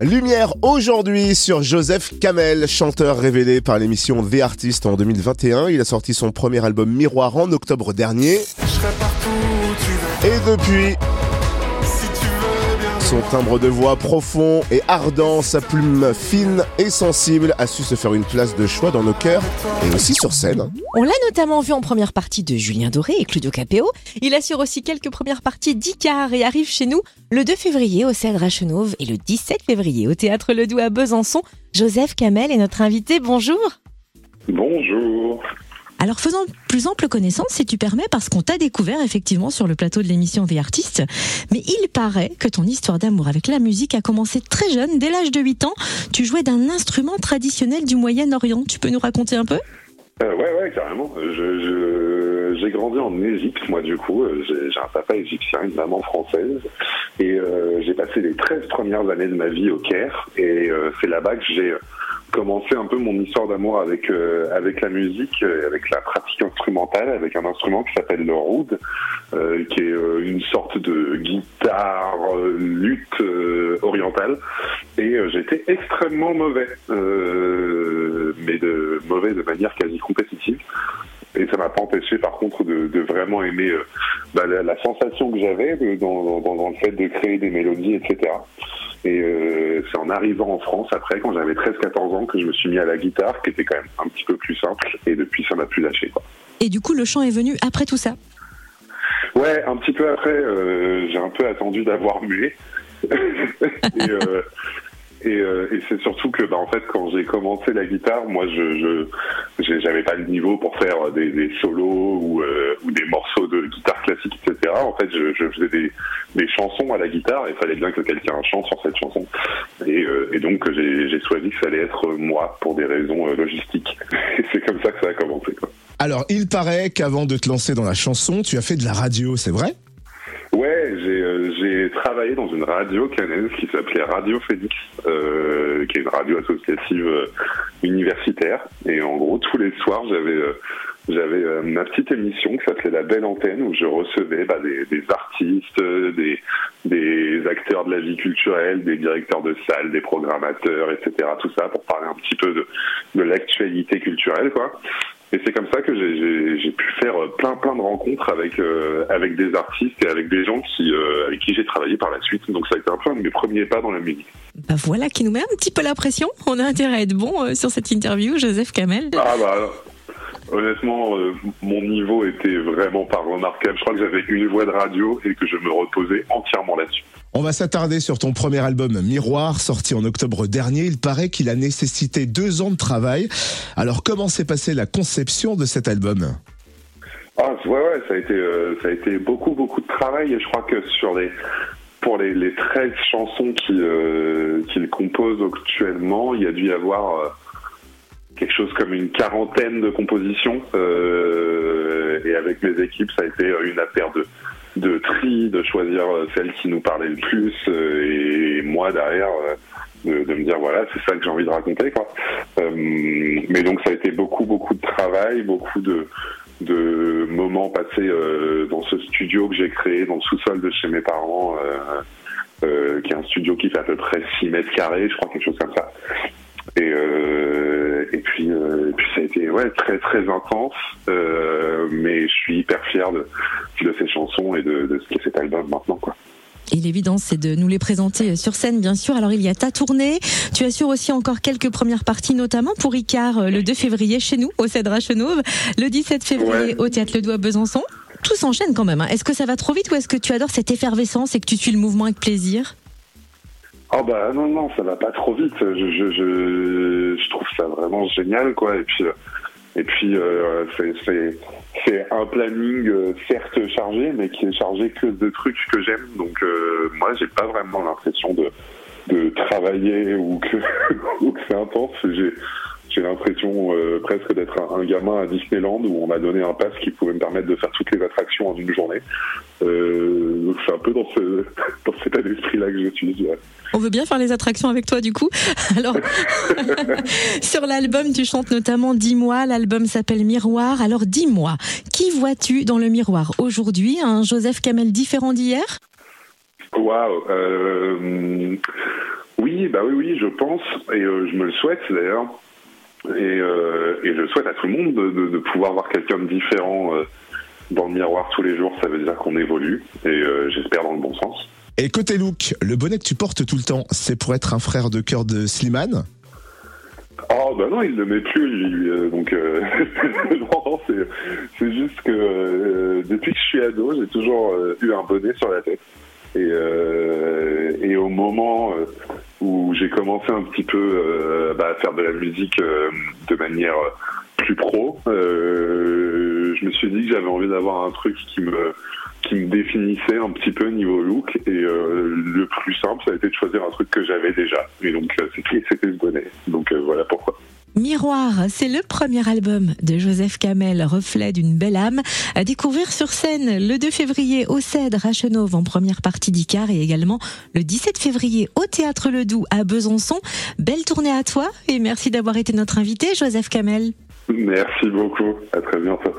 Lumière aujourd'hui sur Joseph Kamel, chanteur révélé par l'émission The Artist en 2021. Il a sorti son premier album Miroir en octobre dernier. Et depuis, son timbre de voix profond et ardent, sa plume fine et sensible a su se faire une place de choix dans nos cœurs et aussi sur scène. On l'a notamment vu en première partie de Julien Doré et Claudio Capéo. Il assure aussi quelques premières parties d'Icar et arrive chez nous le 2 février au Cèdre à Chenauve et le 17 février au Théâtre Ledoux à Besançon. Joseph Kamel est notre invité. Bonjour. Bonjour. Alors faisons plus ample connaissance, si tu permets, parce qu'on t'a découvert effectivement sur le plateau de l'émission The Artist. Mais il paraît que ton histoire d'amour avec la musique a commencé très jeune, dès l'âge de 8 ans. Tu jouais d'un instrument traditionnel du Moyen-Orient. Tu peux nous raconter un peu? Euh, Ouais, ouais, carrément. j'ai grandi en Égypte, moi, du coup. J'ai un papa égyptien, une maman française. Et euh, j'ai passé les 13 premières années de ma vie au Caire. Et euh, c'est là-bas que j'ai commencé un peu mon histoire d'amour avec euh, avec la musique, euh, avec la pratique instrumentale, avec un instrument qui s'appelle le oud, euh, qui est une sorte de guitare lutte orientale. Et j'étais extrêmement mauvais, mais de mauvais de manière quasi compétitive. Et ça m'a pas empêché, par contre, de, de vraiment aimer bah, la, la, sensation que j'avais dans, dans, dans, le fait de créer des mélodies, etc. Et euh, c'est en arrivant en France après, quand j'avais 13-14 ans, que je me suis mis à la guitare, qui était quand même un petit peu plus simple. Et depuis, ça m'a plus lâché. Quoi. Et du coup, le chant est venu après tout ça? Ouais, un petit peu après, euh, j'ai un peu attendu d'avoir mué. et, euh, et, euh, et c'est surtout que, bah, en fait, quand j'ai commencé la guitare, moi, je j'avais pas le niveau pour faire des, des solos ou, euh, ou, des morceaux de guitare classique, etc. En fait, je, je faisais des, des, chansons à la guitare et il fallait bien que quelqu'un chante sur cette chanson. Et, euh, et donc, j'ai choisi que ça allait être moi pour des raisons euh, logistiques. Et c'est comme ça que ça a commencé. Quoi. Alors, il paraît qu'avant de te lancer dans la chanson, tu as fait de la radio, c'est vrai? Dans une radio canaise qui s'appelait Radio Phoenix, euh, qui est une radio associative euh, universitaire. Et en gros, tous les soirs, j'avais euh, j'avais euh, ma petite émission qui s'appelait La Belle Antenne où je recevais bah, des, artistes, des, des acteurs de la vie culturelle, des directeurs de salles, des programmateurs, etc. Tout ça pour parler un petit peu de, de l'actualité culturelle, quoi. Et c'est comme ça que j'ai pu faire plein plein de rencontres avec euh, avec des artistes et avec des gens qui euh, avec qui j'ai travaillé par la suite. Donc ça a été un peu un de mes premiers pas dans la musique. Bah voilà qui nous met un petit peu la pression. On a intérêt à être bon euh, sur cette interview, Joseph Kamel. Ah bah honnêtement, mon niveau était vraiment pas remarquable. Je crois que j'avais une voix de radio et que je me reposais entièrement là-dessus. On va s'attarder sur ton premier album Miroir, sorti en octobre dernier. Il paraît qu'il a nécessité deux ans de travail. Alors comment s'est passée la conception de cet album? Ah, ouais, ouais, ça a été, euh, ça a été beaucoup, beaucoup de travail. Et je crois que sur les, pour les, les 13 chansons qu'il euh, compose actuellement, il y a dû y avoir euh, quelque chose comme une quarantaine de compositions. Et avec mes équipes, ça a été une affaire de de tri, de choisir euh, celle qui nous parlait le plus, euh, et moi derrière euh, de, me dire voilà c'est ça que j'ai envie de raconter quoi. mais donc ça a été beaucoup beaucoup de travail, beaucoup de de moments passés dans ce studio que j'ai créé dans le sous-sol de chez mes parents, qui est un studio qui fait à peu près 6 mètres carrés, je crois quelque chose comme ça. Et, et puis, puis ça a été ouais très très intense, mais je suis hyper fier de, de ces chansons et de, de ce qu'est cet album maintenant. Quoi. Et l'évidence, c'est de nous les présenter sur scène, bien sûr. Alors, il y a ta tournée. Tu assures aussi encore quelques premières parties, notamment pour Ricard, euh, le 2 février chez nous, au Cèdre à Chenauve, le 17 février au Théâtre Le Doigt Besançon. Tout s'enchaîne quand même. Hein. Est-ce que ça va trop vite ou est-ce que tu adores cette effervescence et que tu suis le mouvement avec plaisir? Oh bah non, non, ça va pas trop vite. Je, je, je, je trouve ça vraiment génial, quoi. Et puis, euh, et puis euh, c'est un planning euh, certes chargé, mais qui est chargé que de trucs que j'aime. Donc euh, moi, j'ai pas vraiment l'impression de, de travailler ou que, ou que c'est intense. J'ai l'impression euh, presque d'être un, gamin à Disneyland où on m'a donné un pass qui pouvait me permettre de faire toutes les attractions en une journée. Euh, donc c'est un peu dans, ce, dans cet état d'esprit-là que je suis. On veut bien faire les attractions avec toi du coup. Alors sur l'album, tu chantes notamment Dis-moi. L'album s'appelle Miroir. Alors dis-moi, qui vois-tu dans le miroir aujourd'hui? Un Joseph Kamel différent d'hier? Waouh. Euh, oui, oui, bah oui, oui, je pense, et je me le souhaite d'ailleurs. Et, et, je souhaite à tout le monde de, de, pouvoir voir quelqu'un de différent dans le miroir tous les jours. Ça veut dire qu'on évolue, et j'espère dans le bon sens. Et côté look, le bonnet que tu portes tout le temps, c'est pour être un frère de cœur de Slimane? Oh bah non, il ne le met plus, lui. Euh, donc euh, non, c'est juste que euh, depuis que je suis ado, j'ai toujours eu un bonnet sur la tête. Et, et au moment où j'ai commencé un petit peu bah, à faire de la musique de manière plus pro, je me suis dit que j'avais envie d'avoir un truc qui me qui me définissait un petit peu niveau look. Et euh, le plus simple, ça a été de choisir un truc que j'avais déjà. Et donc, euh, c'était ce bonnet. Donc, euh, voilà pourquoi. Miroir, c'est le premier album de Joseph Kamel, reflet d'une belle âme, à découvrir sur scène le 2 février au Cèdre à en première partie d'Icar et également le 17 février au Théâtre Le Doux à Besançon. Belle tournée à toi et merci d'avoir été notre invité, Joseph Kamel. Merci beaucoup. À très bientôt.